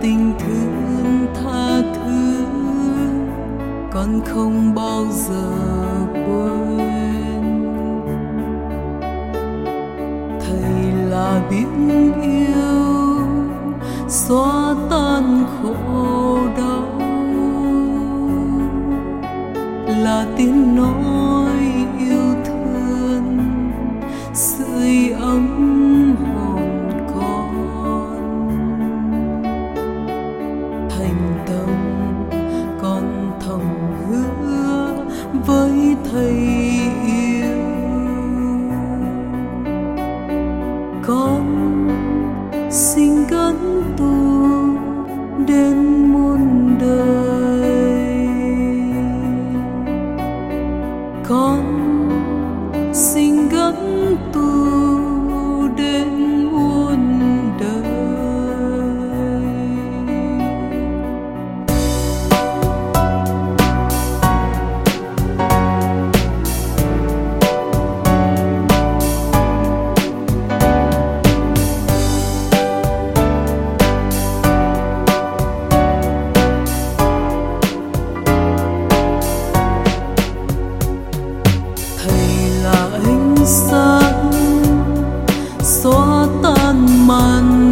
tình thương tha thứ con không bao giờ quên. Thầy là biết yêu, xóa tan khổ đau, là tiếng nói xin gắn tu đến muôn đời. Con xin gắn tu 问。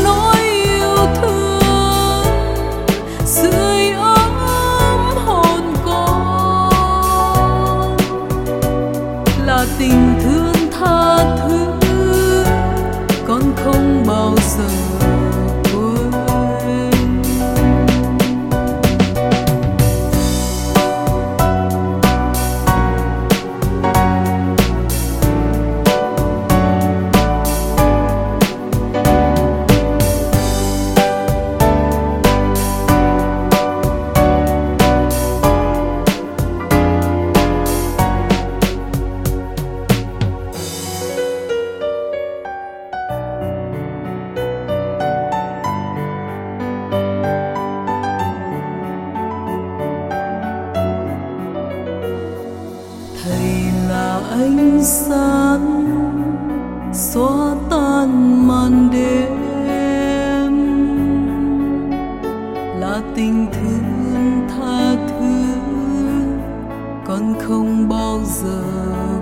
ánh sáng xóa tan màn đêm. Là tình thương tha thứ con không bao giờ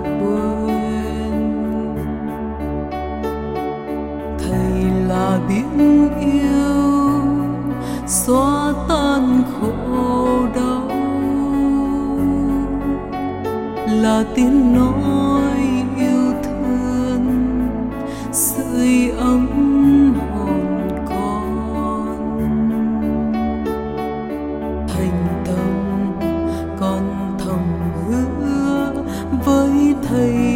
quên. Thầy là biển yêu xóa tan khổ đau. Là tin thấy